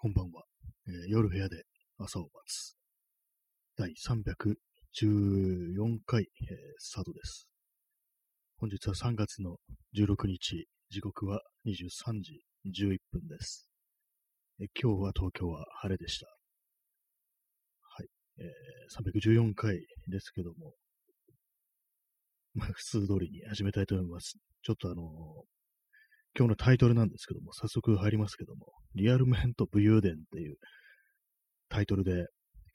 こんばんは、えー夜部屋で朝を待つ。第314回、えースタートです。本日は3月の16日、時刻は23時11分です。えー今日は東京は晴れでした。はい。えー314回ですけども、まあ、普通通りに始めたいと思います。ちょっとあの今日のタイトルなんですけども、早速入りますけども、リアルメンと武勇伝っていうタイトルで、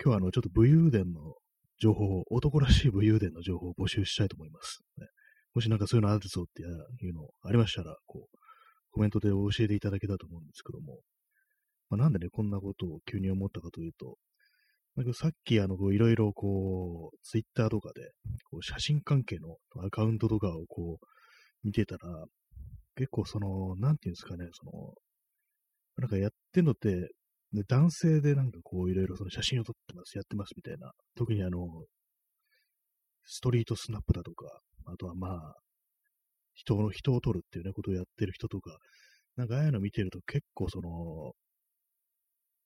今日はあの、ちょっと武勇伝の情報を、男らしい武勇伝の情報を募集したいと思います。ねもしなんかそういうのあるぞっていうのありましたら、こう、コメントで教えていただけたと思うんですけども、まあ、なんでね、こんなことを急に思ったかというと、なんかさっきあの、いろいろこう、ツイッターとかで、こう写真関係のアカウントとかをこう、見てたら、結構その、なんていうんですかね、その、なんかやってんのって、ね男性でなんかこういろいろその写真を撮ってます、やってますみたいな。特にあの、ストリートスナップだとか、あとはまあ、人の、人を撮るっていうね、ことをやってる人とか、なんかああいうの見てると結構その、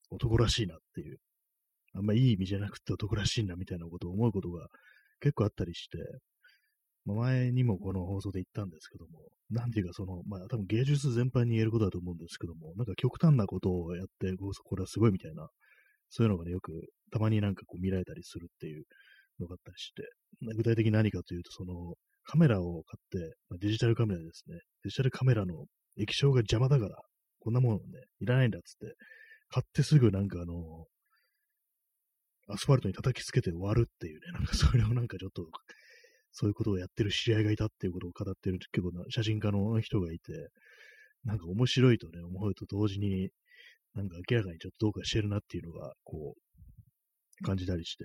男らしいなっていう、あんまいい意味じゃなくて男らしいなみたいなことを思うことが結構あったりして、前にもこの放送で言ったんですけども、なんていうかその、まあ多分芸術全般に言えることだと思うんですけども、なんか極端なことをやって、これはすごいみたいな、そういうのがね、よくたまになんかこう見られたりするっていうのがあったりして、具体的に何かというと、その、カメラを買って、まあデジタルカメラですね、デジタルカメラの液晶が邪魔だから、こんなものね、いらないんだっつって、買ってすぐなんかあの、アスファルトに叩きつけて終わるっていうね、なんかそれをなんかちょっと、そういうことをやってる知り合いがいたっていうことを語ってる結構な写真家の人がいて、なんか面白いとね、思うと同時に、なんか明らかにちょっとどうかしてるなっていうのが、こう、感じたりして、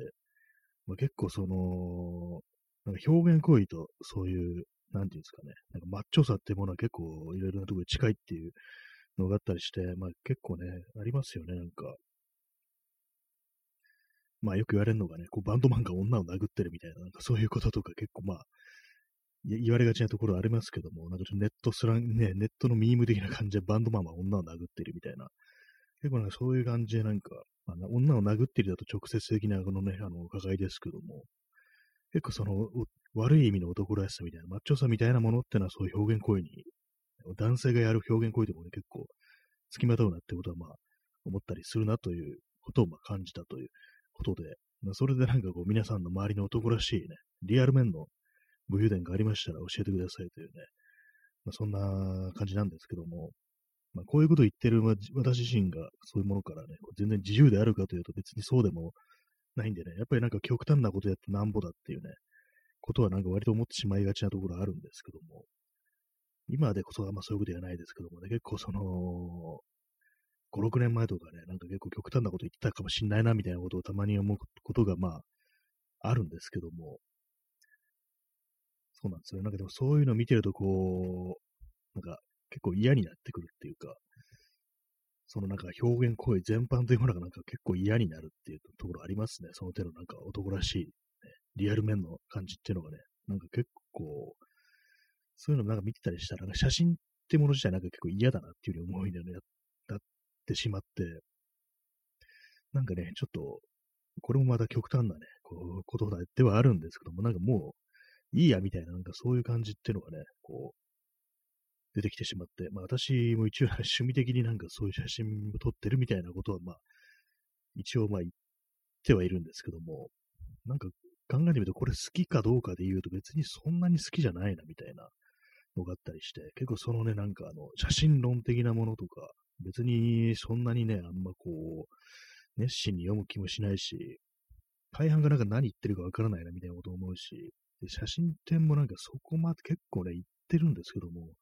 まあ、結構その、なんか表現行為とそういう、なんていうんですかね、なんかマッチョさっていうものは結構いろいろなところに近いっていうのがあったりして、まあ結構ね、ありますよね、なんか。まあよく言われるのがね、こうバンドマンが女を殴ってるみたいな、なんかそういうこととか結構まあ、言われがちなところありますけども、なんかちょっとネットスラン、ね、ネットのミーム的な感じでバンドマンは女を殴ってるみたいな、結構なんかそういう感じでなんか、まあ、女を殴ってるだと直接的なこのね、あの、お伺いですけども、結構その、悪い意味の男らしさみたいな、マッチョさみたいなものってのはそういう表現行為に、男性がやる表現行為でもね、結構、付きまとうなってことはまあ、思ったりするなということをまあ感じたということで、まあ、それでなんかこう皆さんの周りの男らしいね、リアル面の武勇伝がありましたら教えてくださいというね、まあ、そんな感じなんですけども、まあ、こういうことを言ってる私自身がそういうものからね、全然自由であるかというと別にそうでもないんでね、やっぱりなんか極端なことやってなんぼだっていうね、ことはなんか割と思ってしまいがちなところあるんですけども、今でこそあんまそういうことじゃないですけどもね、結構その、5、6年前とかね、なんか結構極端なこと言ってたかもしんないなみたいなことをたまに思うことがまあ、あるんですけども、そうなんですよ。なんかでもそういうのを見てるとこう、なんか結構嫌になってくるっていうか、そのなんか表現行為全般というものがなんか結構嫌になるっていうところありますね。その手のなんか男らしい、ね、リアル面の感じっていうのがね、なんか結構、そういうのなんか見てたりしたら、なんか写真ってもの自体なんか結構嫌だなっていうふうに思いながらやってしまって、なんかね、ちょっと、これもまた極端なね、こう、ことではあるんですけども、なんかもう、いいやみたいな、なんかそういう感じっていうのがね、こう、出てきてしまって、まあ私も一応趣味的になんかそういう写真を撮ってるみたいなことは、まあ、一応まあ言ってはいるんですけども、なんか考えてみるとこれ好きかどうかで言うと別にそんなに好きじゃないなみたいなのがあったりして、結構そのね、なんかあの、写真論的なものとか、別にそんなにね、あんまこう、熱心に読む気もしないし、大半がなんか何言ってるかわからないなみたいなこと思うし、で写真展もなんかそこまで結構ね、言ってるんですけども、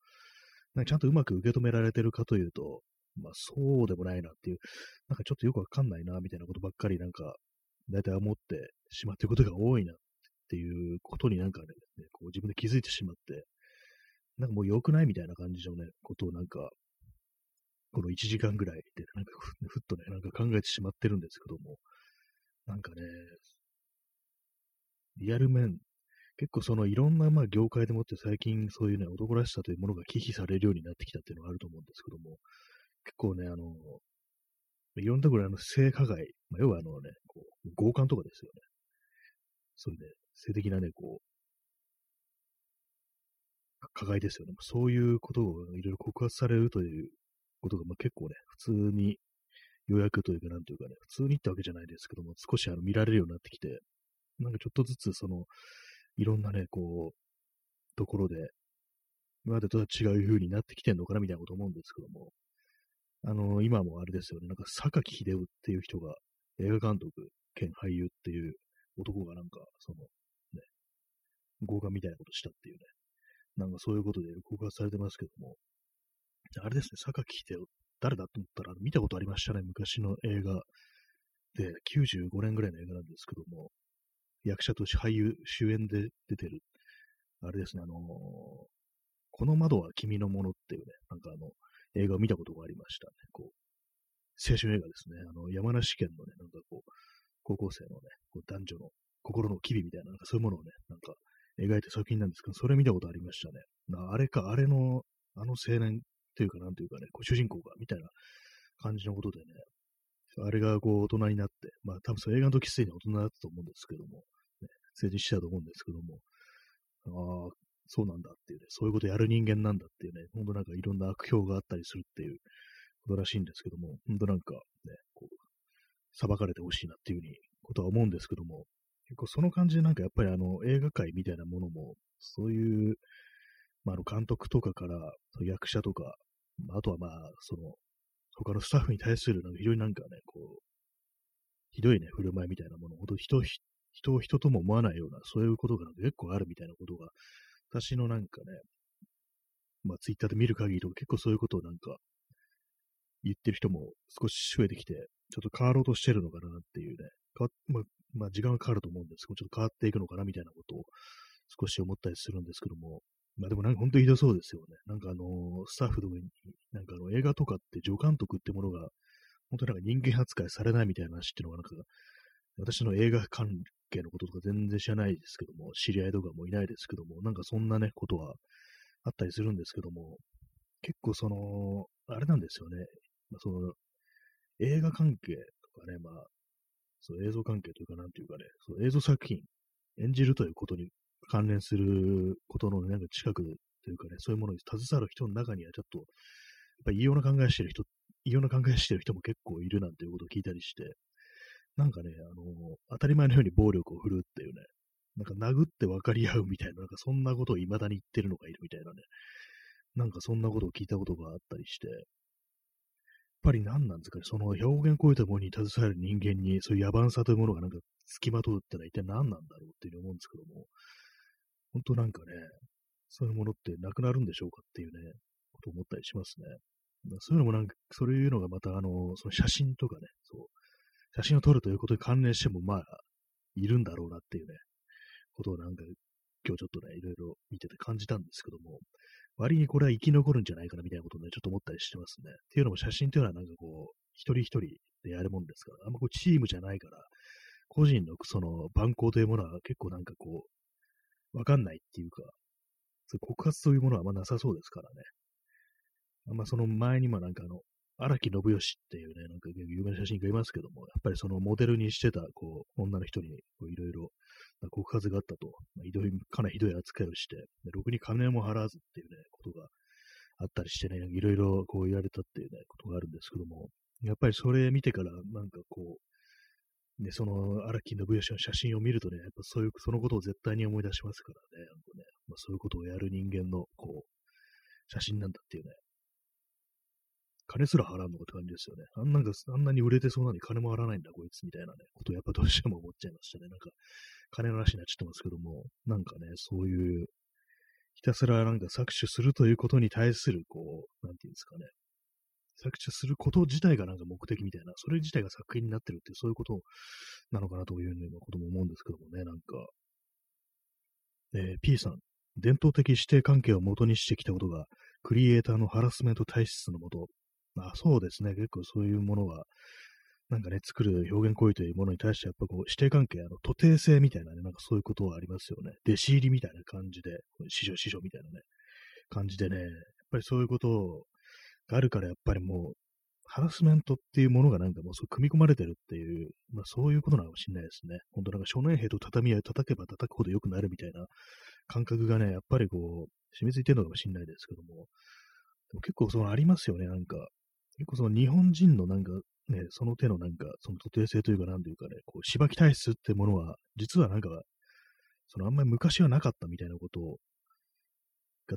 なんかちゃんとうまく受け止められてるかというと、まあそうでもないなっていう、なんかちょっとよくわかんないなみたいなことばっかりなんか、大体思ってしまっていることが多いなっていうことになんかね、こう自分で気づいてしまって、なんかもう良くないみたいな感じのね、ことをなんか、この1時間ぐらいで、なんかふふっとね、なんか考えてしまってるんですけども、なんかね、リアル面、結構そのいろんなまあ業界でもって最近そういうね、男らしさというものが忌避されるようになってきたっていうのがあると思うんですけども、結構ね、あの、いろんなところあの性加害、まあ、要はあのね、こう強姦とかですよね。そういうね、性的なね、こう、加害ですよね。そういうことをいろいろ告発されるということが、まあ、結構ね、普通に、ようやくというか、なんというかね、普通にってわけじゃないですけども、少しあの見られるようになってきて、なんかちょっとずつその、いろんなね、こう、ところで、今までとは違う風になってきてんのかなみたいなこと思うんですけども、あの、今もあれですよね、なんか、榊秀夫っていう人が、映画監督兼俳優っていう男がなんか、その、ね、強姦みたいなことしたっていうね、なんかそういうことで告発されてますけども、あれですね、榊秀夫、誰だと思ったら、見たことありましたね、昔の映画で、95年ぐらいの映画なんですけども、役者として俳優、主演で出てる、あれですね、あのー、この窓は君のものっていうね、なんかあの、映画を見たことがありましたね。こう、青春映画ですね。あの、山梨県のね、なんかこう、高校生のね、こう男女の心の機微みたいな、なんかそういうものをね、なんか描いた作品なんですけど、それ見たことありましたね。あれか、あれの、あの青年というか、なんというかね、こう主人公が、みたいな感じのことでね、あれがこう大人になって、まあ多分その映画の時すでに大人だったと思うんですけども、ね、成人したと思うんですけども、ああ、そうなんだっていうね、そういうことやる人間なんだっていうね、ほんとなんかいろんな悪評があったりするっていうことらしいんですけども、ほんとなんかね、こう、裁かれてほしいなっていうふうにことは思うんですけども、結構その感じでなんかやっぱりあの映画界みたいなものも、そういう、まあ、あの監督とかから役者とか、あとはまあ、その、他のスタッフに対するなんか非常になんかね、こう、ひどいね、振る舞いみたいなもの、ほんと人、人を人とも思わないような、そういうことが結構あるみたいなことが、私のなんかね、まあツイッターで見る限りとか結構そういうことをなんか言ってる人も少し増えてきて、ちょっと変わろうとしてるのかなっていうね、かまあ、まあ、時間がかかると思うんですけど、ちょっと変わっていくのかなみたいなことを少し思ったりするんですけども、まあでもなんか本当にひどそうですよね。なんかあのー、スタッフとかに、なんかあの映画とかって助監督ってものが、本当になんか人間扱いされないみたいな話っていうのがなんか、私の映画関係のこととか全然知らないですけども、知り合いとかもいないですけども、なんかそんなね、ことはあったりするんですけども、結構その、あれなんですよね。まあ、その、映画関係とかね、まあ、そう映像関係というか、なんていうかね、そう映像作品、演じるということに関連することの、ね、なんか近くというかね、そういうものに携わる人の中にはちょっと、やっぱ異様な考えしてる人、異様な考えしてる人も結構いるなんていうことを聞いたりして、なんかね、あの当たり前のように暴力を振るうっていうね、なんか殴って分かり合うみたいな、なんかそんなことを未だに言ってるのがいるみたいなね、なんかそんなことを聞いたことがあったりして、やっぱり何なんですかね、その表現超えたものに携わる人間に、そういう野蛮さというものがなんか付きまとうってのは一体何なんだろうっていうふうに思うんですけども、本当なんかね、そういうものってなくなるんでしょうかっていうね、ことを思ったりしますね。そういうのもなんか、そういうのがまた、あの、その写真とかね、そう、写真を撮るということに関連しても、まあ、いるんだろうなっていうね、ことをなんか、今日ちょっとね、いろいろ見てて感じたんですけども、割にこれは生き残るんじゃないかなみたいなことをね、ちょっと思ったりしてますね。っていうのも写真というのはなんかこう、一人一人でやるもんですから、あんまこうチームじゃないから、個人のその番号というものは結構なんかこう、わかんないっていうか、そう告発というものはあんまなさそうですからね。あんまその前にもなんかあの、荒木信義っていうね、なんか有名な写真家いますけども、やっぱりそのモデルにしてた、こう、女の人に、いろいろ告発があったと、まあ、ひどい、かなりひどい扱いをして、でろくに金も払わずっていうね、ことがあったりしてね、いろいろこう言われたっていうね、ことがあるんですけども、やっぱりそれ見てから、なんかこう、ね、その荒木信義の写真を見るとね、やっぱそういう、そのことを絶対に思い出しますからね、ねまあ、そういうことをやる人間の、こう、写真なんだっていうね、金すら払うのかって感じですよね。あんなんか、あんなに売れてそうなのに金も払わないんだ、こいつみたいなね、ことをやっぱどうしても思っちゃいましたね。なんか、金の話になっちゃってますけども、なんかね、そういう、ひたすらなんか搾取するということに対する、こう、なんていうんですかね、搾取すること自体がなんか目的みたいな、それ自体が作品になってるっていう、そういうことなのかなというようなことも思うんですけどもね、なんか、えー、P さん、伝統的指定関係を元にしてきたことが、クリエイターのハラスメント体質のもと、まあそうですね、結構そういうものはなんかね、作る表現行為というものに対して、やっぱこう、指定関係、あの、徒弟性みたいなね、なんかそういうことはありますよね。弟子入りみたいな感じで、師匠、師匠みたいなね、感じでね、やっぱりそういうことがあるから、やっぱりもう、ハラスメントっていうものがなんかもうそう組み込まれてるっていう、まあそういうことなのかもしれないですね。本当なんか少年兵と畳を叩けば叩くほど良くなるみたいな感覚がね、やっぱりこう、染みついてるのかもしれないですけども、でも結構そのありますよね、なんか。結構その日本人のなんかね、その手のなんか、その徒弟性というかなんというかね、こう、しばき体質ってものは、実はなんか、そのあんまり昔はなかったみたいなことを、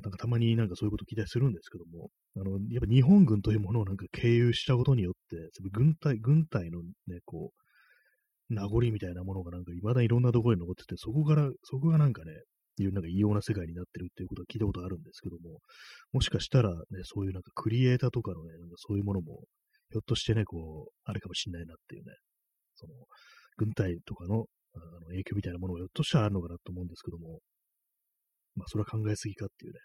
がなんかたまになんかそういうこと聞いたりするんですけども、あの、やっぱ日本軍というものをなんか経由したことによって、軍隊、軍隊のね、こう、名残みたいなものがなんか未だいろんなところに残ってて、そこから、そこがなんかね、いうなんか異様な世界になってるっていうことは聞いたことあるんですけども、もしかしたらね、そういうなんかクリエイターとかのね、なんかそういうものも、ひょっとしてね、こう、あれかもしんないなっていうね、その、軍隊とかのあの影響みたいなものがひょっとしたらあるのかなと思うんですけども、まあ、それは考えすぎかっていうね、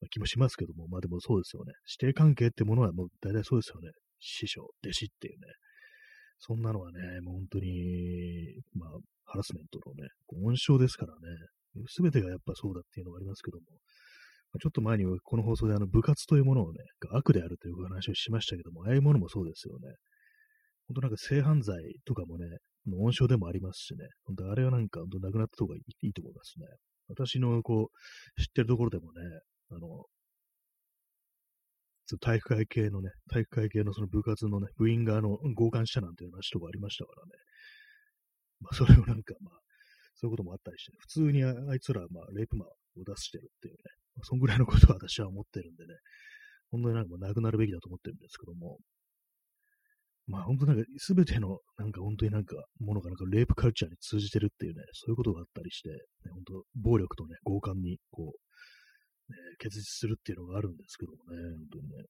まあ、気もしますけども、まあでもそうですよね。師弟関係ってものはもう大体そうですよね。師匠、弟子っていうね。そんなのはね、もう本当に、まあ、ハラスメントのね、温床ですからね。すべてがやっぱそうだっていうのがありますけども、ちょっと前にこの放送であの部活というものをね、悪であるという話をしましたけども、ああいうものもそうですよね。本当なんか性犯罪とかもね、温床でもありますしね、本当あれはなんか本当なくなった方がいいと思いますね。私のこう、知ってるところでもね、あの、体育会系のね、体育会系のその部活のね、部員があの、強姦したなんていう話とかありましたからね。まあ、それをなんかまあ、そういうこともあったりして、普通にあいつら、まあ、レイプマンを出してるっていうね、まあ、そんぐらいのことは私は思ってるんでね、本当になんかもうなくなるべきだと思ってるんですけども、まあ本当なんか全てのなんか本当になんかものがなんかレイプカルチャーに通じてるっていうね、そういうことがあったりして、ね、本当暴力とね、強姦にこう、ね、結実するっていうのがあるんですけどもね、本当にね。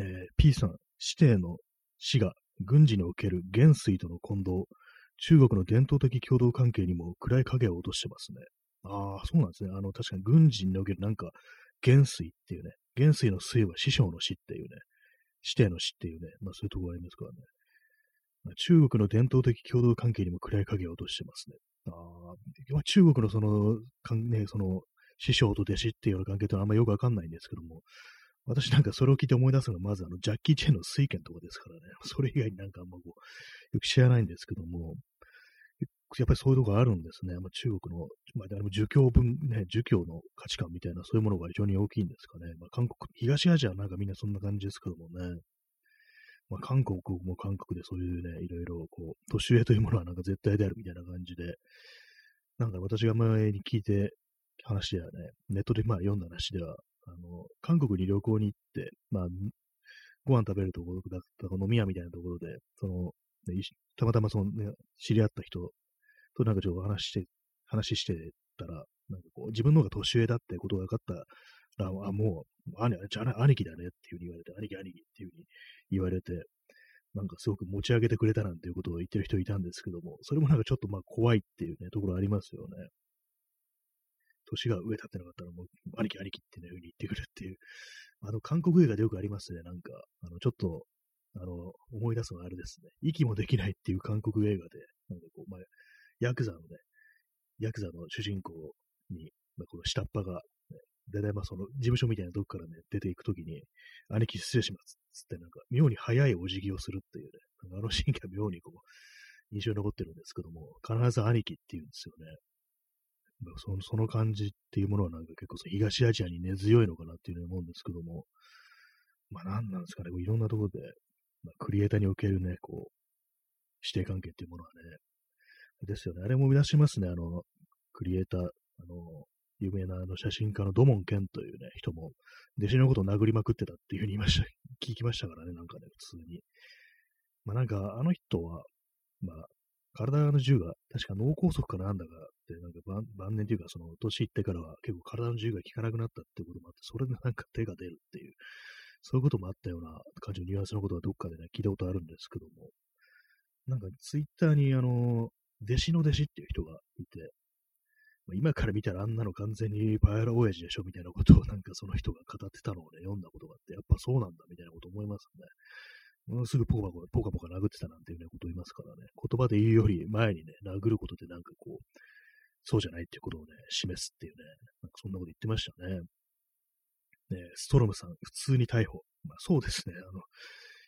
えー、P さん、指定の死が軍事における元帥との混同、中国の伝統的共同関係にも暗い影を落としてますね。ああ、そうなんですね。あの、確かに軍人におけるなんか、元帥っていうね、元帥の帥は師匠の死っていうね、指定の死っていうね、まあそういうところありますからね。まあ、中国の伝統的共同関係にも暗い影を落としてますね。ああ、中国のその、かんね、その、師匠と弟子っていうような関係ってのはあんまよくわかんないんですけども、私なんかそれを聞いて思い出すのが、まずあの、ジャッキー・チェンの水拳とかですからね、それ以外になんかあんまこう、よく知らないんですけども、やっぱりそういうとこがあるんですね。まあ、中国の、まあ、でも儒教文、ね、儒教の価値観みたいな、そういうものが非常に大きいんですかね。まあ、韓国、東アジアなんかみんなそんな感じですけどもね。まあ、韓国も韓国でそういうね、いろいろ、こう、年上というものはなんか絶対であるみたいな感じで、なんか私が前に聞いて話ではね、ネットでまあ読んだ話では、あの、韓国に旅行に行って、まあ、ご飯食べるところだった飲み屋みたいなところで、その、ね、たまたまそのね、知り合った人となんかちょっと話して、話してたら、なんかこう、自分の方が年上だってことが分かったら、あ、もう、兄、じゃあ兄貴だねっていうふうに言われて、兄貴兄貴っていうふうに言われて、なんかすごく持ち上げてくれたなんていうことを言ってる人いたんですけども、それもなんかちょっとまあ怖いっていうね、ところありますよね。年が上立ってなかったらもう、兄貴兄貴っていうふうに言ってくるっていう。あの、韓国映画でよくありますね。なんか、あの、ちょっと、あの、思い出すのはあれですね。息もできないっていう韓国映画で、なんかこう、まあ、ヤクザのね、ヤクザの主人公に、まあ、この下っ端が、ね、だいたいまあその事務所みたいなとこからね、出ていくときに、兄貴失礼しますつってなんか、妙に早いお辞儀をするっていうね、あのシーンが妙にこう、印象に残ってるんですけども、必ず兄貴って言うんですよね。まあ、そのその感じっていうものはなんか結構東アジアに根強いのかなっていうふうに思うんですけども、まあ何なんですかね、こういろんなところで、まあ、クリエイターにおけるね、こう、指定関係っていうものはね、ですよね。あれも生み出しますね。あの、クリエイター、あの、有名なあの写真家のドモン・ケンというね、人も、弟子のことを殴りまくってたっていうふうに言いました、聞きましたからね、なんかね、普通に。まあなんか、あの人は、まあ、体の銃が、確か脳梗塞かなんだかって、なんか晩年というか、その、年いってからは結構体の銃が効かなくなったってこともあって、それで なんか手が出るっていう、そういうこともあったような感じのニュアンスのことはどっかでね、聞いたことあるんですけども、なんかツイッターにあの、弟子の弟子っていう人がいて、ま、今から見たらあんなの完全にパイラ親父でしょみたいなことをなんかその人が語ってたのをね、読んだことがあって、やっぱそうなんだみたいなこと思いますね。ものすぐポカポカ、ポカポカ殴ってたなんていうね、こと言いますからね、言葉で言うより前にね、殴ることでなんかこう、そうじゃないっていうことをね、示すっていうね、なんかそんなこと言ってましたね。ねストロムさん、普通に逮捕。まあそうですね、あの、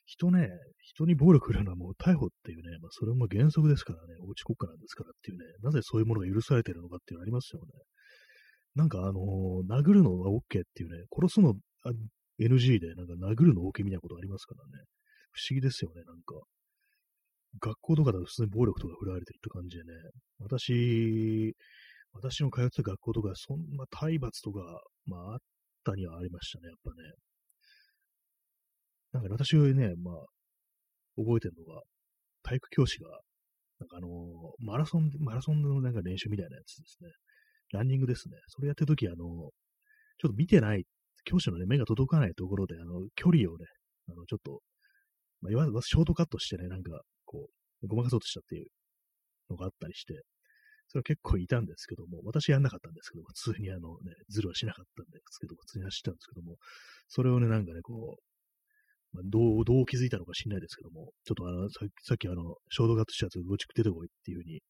人ね、人に暴力振るうのはもう逮捕っていうね、まあそれも原則ですからね、おうち国家なんですからっていうね、なぜそういうものが許されてるのかっていうのありますよね。なんかあのー、殴るのは OK っていうね、殺すの NG でなんか殴るの OK みたいなことありますからね。不思議ですよね、なんか。学校とかだと普通に暴力とか振られてるって感じでね、私、私の通ってた学校とかそんな体罰とか、まああったにはありましたね、やっぱね。なんかね私はね、まあ、覚えてるのが、体育教師が、なんかあのー、マラソン、マラソンのなんか練習みたいなやつですね。ランニングですね。それやってるとき、あのー、ちょっと見てない、教師のね、目が届かないところで、あの、距離をね、あの、ちょっと、まあ、いわゆるショートカットしてね、なんか、こう、ごまかそうとしたっていうのがあったりして、それは結構いたんですけども、私やんなかったんですけども、普通にあのね、ズルはしなかったんですけど、普通に走ったんですけども、それをね、なんかね、こう、まあ、どう、どう気づいたのか知んないですけども、ちょっとあの、ささっきあの、衝動型したやつ、ごちく出てこいっていう風に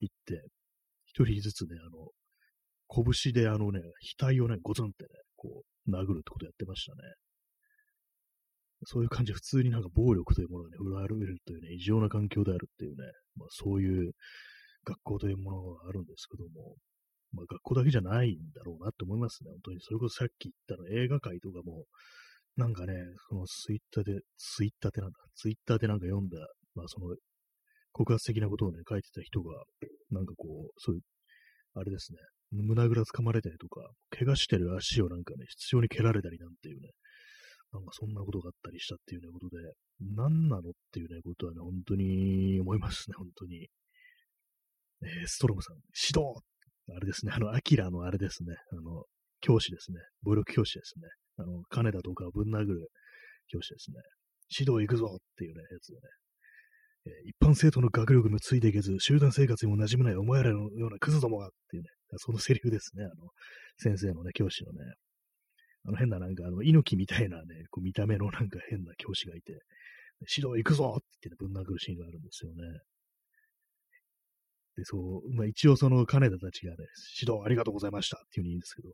言って、一人ずつね、あの、拳であのね、額をね、ゴツンってね、こう、殴るってことやってましたね。そういう感じで普通になんか暴力というものがね、売られるというね、異常な環境であるっていうね、まあそういう学校というものがあるんですけども、まあ学校だけじゃないんだろうなって思いますね、本当に。それこそさっき言ったの映画界とかも、なんかね、そのツイッターで、ツイッターってなんだ、ツイッターでなんか読んだ、まあその、告発的なことをね、書いてた人が、なんかこう、そういう、あれですね、胸ぐらつかまれたりとか、怪我してる足をなんかね、必要に蹴られたりなんていうね、なんかそんなことがあったりしたっていうね、ことで、何なのっていうね、ことはね、本当に思いますね、本当に。えー、ストロムさん、指導あれですね、あの、アキラのあれですね、あの、教師ですね、暴力教師ですね。あの、金田とかをぶん殴る教師ですね。指導行くぞっていうね、やつでね。えー、一般生徒の学力もついていけず、集団生活にも馴染めないお前らのようなクズどもがっていうね、そのセリフですね、あの、先生のね、教師のね。あの変ななんか、あの、猪木みたいなね、こう見た目のなんか変な教師がいて、指導行くぞって言って、ぶん殴るシーンがあるんですよね。で、そう、まあ一応その金田たちがね、指導ありがとうございましたっていうふうに言うんですけど、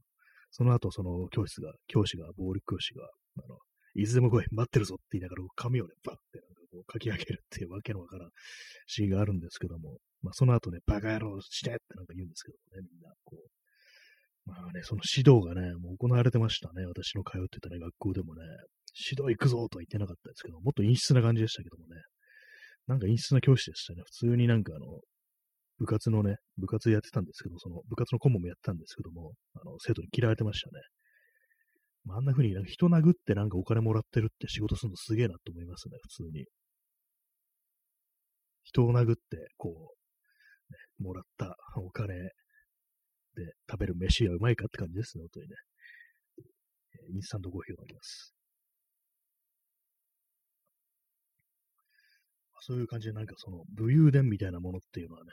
その後、その教室が、教師が、暴力教師が、あの、いつでも来い、待ってるぞって言いながら、紙をね、バッてなんかこう書き上げるっていうわけのわからんシーンがあるんですけども、まあその後ね、バカ野郎してってなんか言うんですけどね、みんな、こう。まあね、その指導がね、もう行われてましたね。私の通ってたね、学校でもね、指導行くぞとは言ってなかったですけど、もっと陰湿な感じでしたけどもね、なんか陰湿な教師でしたね。普通になんかあの、部活のね、部活やってたんですけど、その部活の顧問もやってたんですけども、あの、生徒に嫌われてましたね。まあ、あんな風になんか人殴ってなんかお金もらってるって仕事するのすげえなと思いますね、普通に。人を殴って、こう、ね、もらったお金で食べる飯はうまいかって感じですね、本当にね。インスタントコーヒーを飲みます。そういう感じでなんかその武勇伝みたいなものっていうのはね、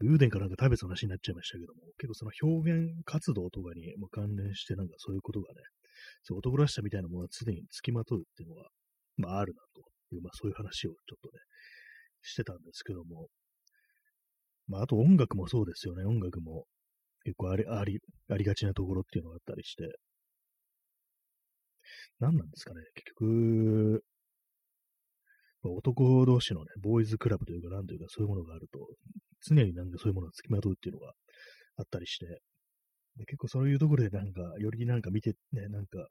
武勇伝かなんか食べた話になっちゃいましたけども、結構その表現活動とかにも関連してなんかそういうことがね、そう男らしさみたいなものが常につきまとうっていうのが、まああるなという、まあそういう話をちょっとね、してたんですけども、まああと音楽もそうですよね、音楽も結構あり、あり、ありがちなところっていうのがあったりして、何なんですかね、結局、男同士のね、ボーイズクラブというか、なんというか、そういうものがあると、常になんかそういうものが付きまとうっていうのがあったりして、で結構そういうところでなんか、よりなんか見て、ね、なんか、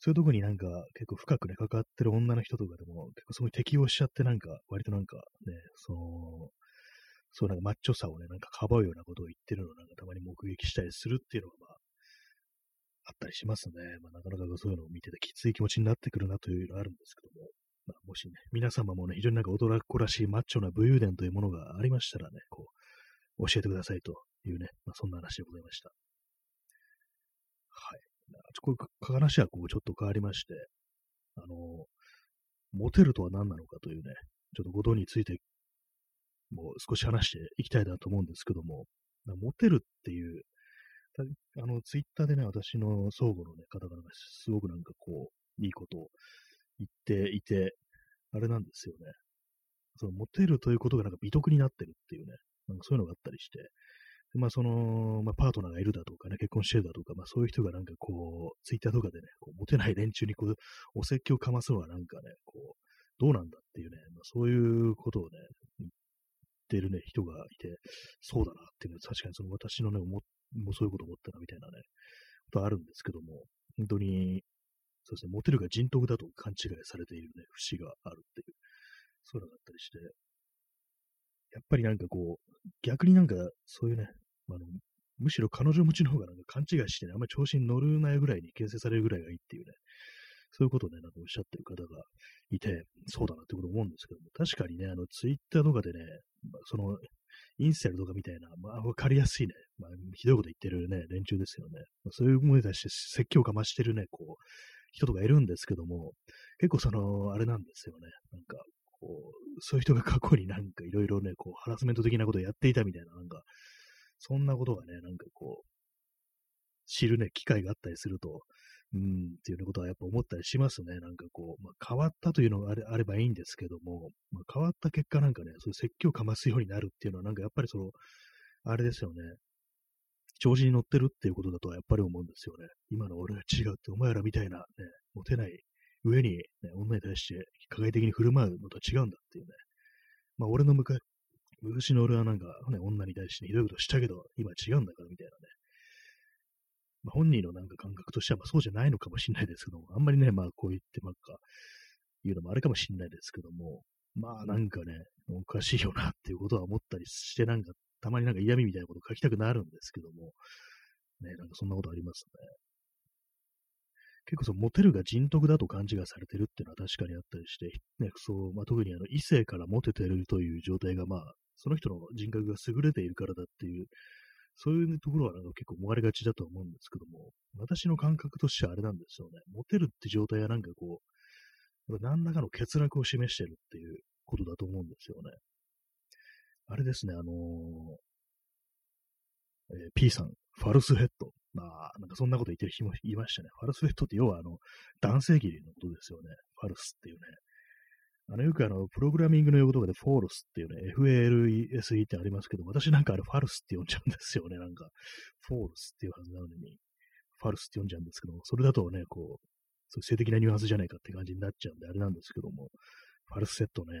そういうところになんか結構深くね、関わってる女の人とかでも、結構そこに適応しちゃってなんか、割となんかね、その、そうなんかマッチョさをね、なんかかばうようなことを言ってるのをなんかたまに目撃したりするっていうのがまあ、あったりしますね。まあなかなかそういうのを見ててきつい気持ちになってくるなというのがあるんですけども。まあ、もしね、皆様もね、非常になんか驚っこらしいマッチョな武勇伝というものがありましたらね、こう、教えてくださいというね、まあ、そんな話でございました。はい。これ、話はこう、ちょっと変わりまして、あの、モテるとは何なのかというね、ちょっとことについて、もう少し話していきたいなと思うんですけども、モテるっていう、あの、ツイッターでね、私の相互のね、方々がすごくなんかこう、いいことを言っていて、あれなんですよね。そのモテるということがなんか美徳になってるっていうね、なんかそういうのがあったりして、まあその、まあパートナーがいるだとかね、結婚してるだとか、まあそういう人がなんかこう、ツイッターとかでね、こうモテない連中にこう、お説教かますのはなんかね、こう、どうなんだっていうね、まあ、そういうことをね、言ってるね、人がいて、そうだなっていうの確かにその私のね、ももうそういうこと思ったなみたいなね、ことあるんですけども、本当に、そうですね、モテるが人徳だと勘違いされているね、節があるっていう、そういうのがあったりして、やっぱりなんかこう、逆になんか、そういうね、あの、むしろ彼女持ちの方がなんか勘違いしてね、あんまり調子に乗るないぐらいに形成されるぐらいがいいっていうね、そういうことをね、なんかおっしゃってる方がいて、そうだなってこと思うんですけども、確かにね、あの、ツイッターとかでね、まあ、その、インスタルとかみたいな、まあ、わかりやすいね、まあ、ひどいこと言ってるね、連中ですよね。まあ、そういうものに対して説教かましてるね、こう、人とかいるんですけども、結構その、あれなんですよね。なんか、こう、そういう人が過去になんかいろいろね、こう、ハラスメント的なことをやっていたみたいな、なんか、そんなことがね、なんかこう、知るね、機会があったりすると、うん、っていうようなことはやっぱ思ったりしますね。なんかこう、まあ、変わったというのがあれあればいいんですけども、まあ、変わった結果なんかね、そういう説教かますようになるっていうのは、なんかやっぱりその、あれですよね。調子に乗ってるっていうことだとはやっぱり思うんですよね。今の俺は違うって、お前らみたいなね、モテない上に、ね、女に対して加害的に振る舞うのとは違うんだっていうね。まあ俺の昔、昔の俺はなんか、ね、女に対してひどいことしたけど、今違うんだからみたいなね。まあ、本人のなんか感覚としてはまあそうじゃないのかもしれないですけども、あんまりね、まあこう言ってなんか、言うのもあれかもしれないですけども、まあなんかね、おかしいよなっていうことは思ったりして、なんか、たまになんか嫌味みたいなこと書きたくなるんですけども、ね、なんかそんなことありますね。結構そのモテるが人徳だと勘違いされてるっていうのは確かにあったりして、ね、そう、まあ、特にあの異性からモテてるという状態がまあ、その人の人格が優れているからだっていうそういうところはなんか結構思われがちだと思うんですけども、私の感覚としてはあれなんですよね。モテるって状態はなんかこう、何らかの欠落を示してるっていうことだと思うんですよね。あれですね、あのーえー、P さん、ファルスヘッド。まあ、なんかそんなこと言ってる人もいましたね。ファルスヘッドって要はあの、男性器のことですよね。ファルスっていうね。あの、よくあの、プログラミングの用語とかで false っていうね、FALSE ってありますけど、私なんかあれファルスって呼んじゃうんですよね、なんか。 false っていうはずなのに、ファルスって呼んじゃうんですけども、それだとね、こう、そう性的なニュアンスじゃないかって感じになっちゃうんで、あれなんですけども、ファルスセットね。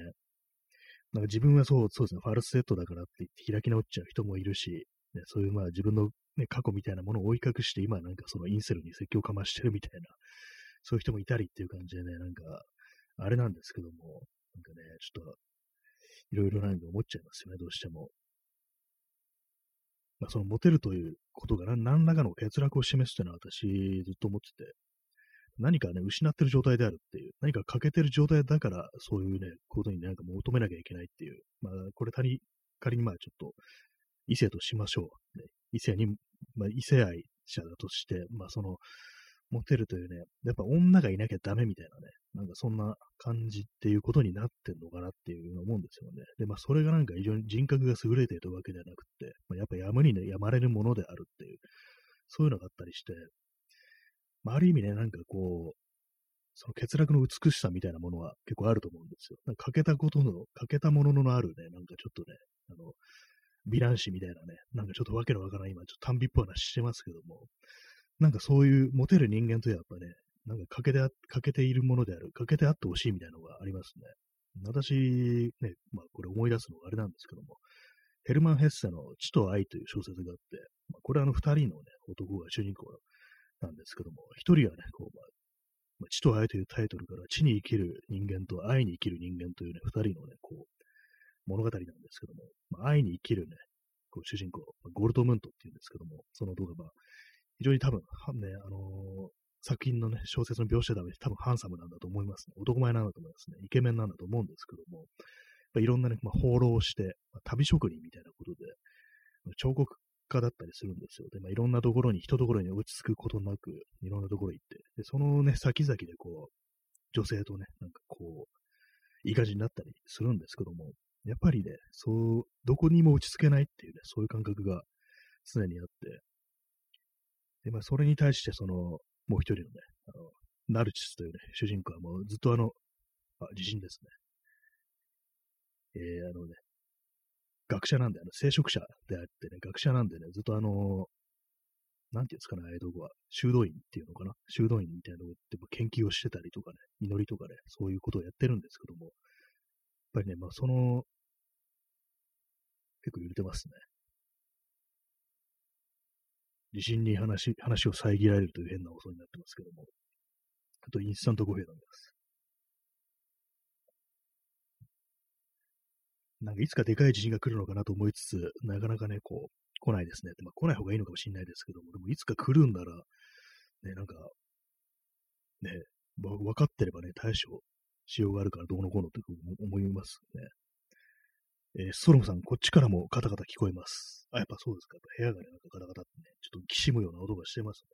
なんか自分はそう、そうですね、ファルスセットだからって言って開き直っちゃう人もいるし、ね、そういうまあ自分の、ね、過去みたいなものを追い隠して、今なんかそのインセルに説教かましてるみたいな、そういう人もいたりっていう感じでね、なんか、あれなんですけども、なんかね、ちょっと、いろいろなんか思っちゃいますよね、どうしても。まあ、そのモテるということが何らかの欠落を示すというのは私ずっと思ってて、何かね、失ってる状態であるっていう、何か欠けてる状態だから、そういうね、ことになんか求めなきゃいけないっていう、まあ、これ仮に、仮にまあちょっと、異性としましょう。ね、異性に、まあ、異性愛者だとして、まあその、モテるというね、やっぱ女がいなきゃダメみたいなね、なんかそんな感じっていうことになってんのかなっていうの思うんですよね。で、まあそれがなんか非常に人格が優れているわけではなくて、まあ、やっぱやむにね、やまれるものであるっていう、そういうのがあったりして、まあある意味ね、なんかこう、その欠落の美しさみたいなものは結構あると思うんですよ。なんか欠けたことの、欠けたもののあるね、なんかちょっとね、あの、美男子みたいなね、なんかちょっとわけのわからない今、ちょっと短美っぽい話してますけども、なんかそういうモテる人間とやっぱね、なんか欠けて、欠けているものである、欠けてあってほしいみたいなのがありますね。私、ね、まあこれ思い出すのがあれなんですけども、ヘルマン・ヘッセの地と愛という小説があって、まあ、これはあの二人のね、男が主人公のなんですけども、一人はね、こう、まあ、地と愛というタイトルから地に生きる人間と愛に生きる人間というね、二人のね、こう、物語なんですけども、まあ、愛に生きるね、こう主人公、ゴールドムントっていうんですけども、その動画が、非常に多分、ね、あのー、作品のね、小説の描写だめ多分ハンサムなんだと思いますね。男前なんだと思いますね。イケメンなんだと思うんですけども、いろんなね、まあ、放浪して、まあ、旅職人みたいなことで、彫刻家だったりするんですよ。で、まあ、いろんなところに、一ところに落ち着くことなく、いろんなところ行って、で、そのね、先々でこう、女性とね、なんかこう、いい感じになったりするんですけども、やっぱりね、そう、どこにも落ち着けないっていうね、そういう感覚が常にあって、で、まあ、それに対して、その、もう一人のね、あの、ナルチスというね、主人公はもうずっとあの、あ、自信ですね。えー、あのね、学者なんで、あの、聖職者であってね、学者なんでね、ずっとあの、なんていうんですかね、ああいうとこは、修道院っていうのかな。修道院みたいなとこで研究をしてたりとかね、祈りとかね、そういうことをやってるんですけども、やっぱりね、まあその、結構揺れてますね。地震に話、話を遮られるという変な音になってますけども、あとインスタントコーヒー飲みます。なんかいつかでかい地震が来るのかなと思いつつ、なかなかね、こう、来ないですね。まあ、来ない方がいいのかもしれないですけども、でもいつか来るんなら、ね、なんか、ね、分かってればね、対処しようがあるからどうのこうのって思いますね。えー、ストロムさん、こっちからもカタカタ聞こえます。あ、やっぱそうですか。やっぱ部屋がね、なんかカタカタってね、ちょっときしむような音がしてますね。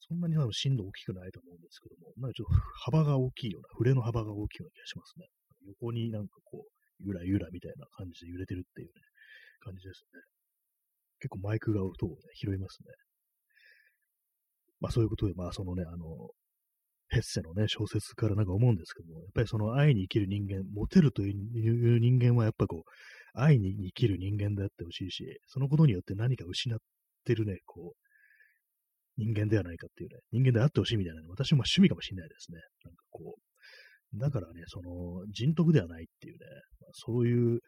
そんなに多分振動大きくないと思うんですけども、なんかちょっと幅が大きいような、触れの幅が大きいような気がしますね。横になんかこう、ゆらゆらみたいな感じで揺れてるっていうね、感じですね。結構マイクが音をね、拾いますね。まあそういうことで、まあそのね、あの、ヘッセのね、小説からなんか思うんですけども、やっぱりその愛に生きる人間、モテるという人間はやっぱこう、愛に生きる人間であってほしいし、そのことによって何か失ってるね、こう、人間ではないかっていうね、人間であってほしいみたいな、私も趣味かもしれないですね。なんかこう、だからね、その、人徳ではないっていうね、まあ、そういう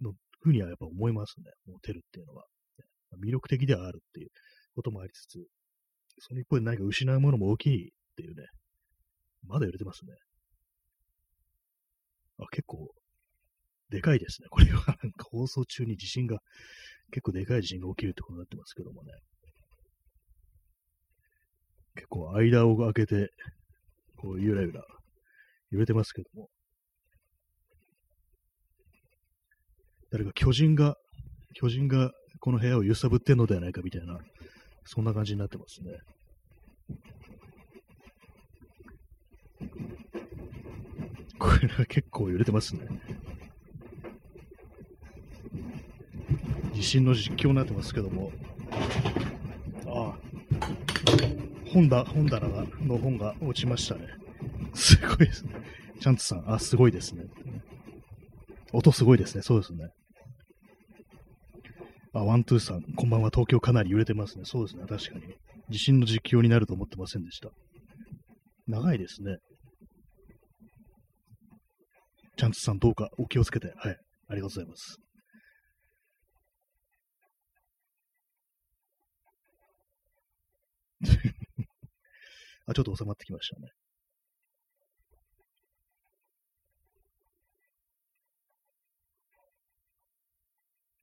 のふうにはやっぱ思いますね、モテるっていうのは。魅力的ではあるっていうこともありつつ、その一方で何か失うものも大きいっていうね、まだ揺れてますね。あ、結構、でかいですね。これは なんか放送中に地震が、結構でかい地震が起きるってことになってますけどもね。結構間を空けて、こうゆらゆら揺れてますけども。誰か巨人が、巨人がこの部屋を揺さぶってんのではないかみたいな、そんな感じになってますね。これは結構揺れてますね。地震の実況になってますけども、ああ、本だ、本棚の本が落ちましたね。すごいですね。チャンツさん、あ、すごいですね。音すごいですね。そうですね。あ、ワントゥーさん、こんばんは。東京かなり揺れてますね。そうですね。確かに。地震の実況になると思ってませんでした。長いですね。チャンツさん、どうかお気をつけて。はい。ありがとうございます。あ、ちょっと収まってきましたね。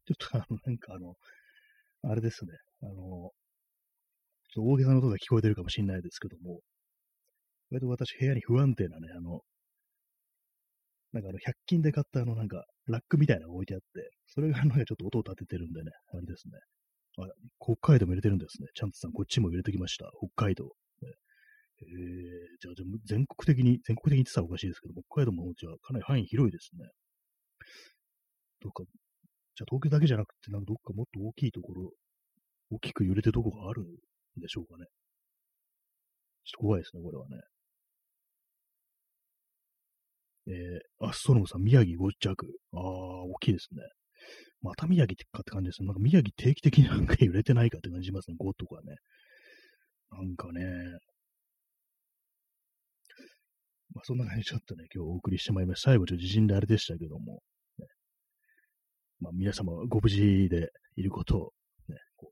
ちょっとあの、なんかあの、あれですね、あの、ちょっと大げさな音が聞こえてるかもしれないですけども、割と私部屋に不安定なね、あの、なんかあの、100均で買ったあの、なんか、ラックみたいなのが置いてあって、それがなんかちょっと音を立ててるんでね、あれですね。あ、北海道も入れてるんですね。ちゃんとさん、こっちも入れてきました。北海道。ね、えー、じゃあ、じゃあ全国的に、全国的に言ってたらおかしいですけど、北海道もじゃあかなり範囲広いですね。どっかじゃあ東京だけじゃなくて、なんかどっかもっと大きいところ、大きく揺れてるとこがあるんでしょうかね。ちょっと怖いですね、これはね。えー、アストロムさん、宮城5弱。ああ、大きいですね。また宮城かって感じですね。なんか宮城定期的になんか揺れてないかって感じしますね。5とかね。なんかね。まあそんな感じでちょっとね、今日お送りしてまいりました。最後ちょっと地震であれでしたけども。まあ、皆様ご無事でいることを、ね、こ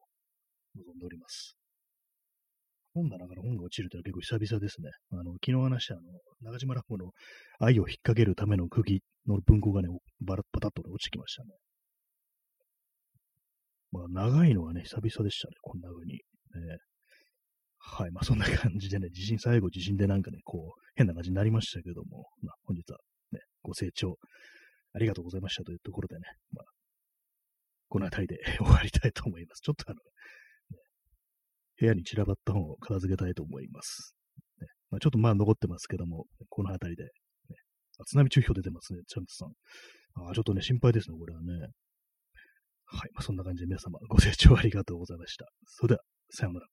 う、望んでおります。本棚から本が落ちるというのは結構久々ですね。あの、昨日話したあの、中島落語の愛を引っ掛けるための釘の文庫がね、バラッパタッと落ちてきましたね。まあ、長いのはね、久々でしたね、こんな風に。ね、はい、まあそんな感じでね、地震、最後地震でなんかね、こう、変な感じになりましたけども、まあ本日はね、ご清聴ありがとうございましたというところでね、まあ、この辺りで 終わりたいと思います。ちょっとあの、ね、部屋に散らばった本を片付けたいと思います。ねまあ、ちょっとまあ残ってますけども、この辺りで、ね、津波注意報出てますね、チャンスさん。あちょっとね、心配ですね、これはね。はい、まあ、そんな感じで皆様ご清聴ありがとうございました。それでは、さようなら。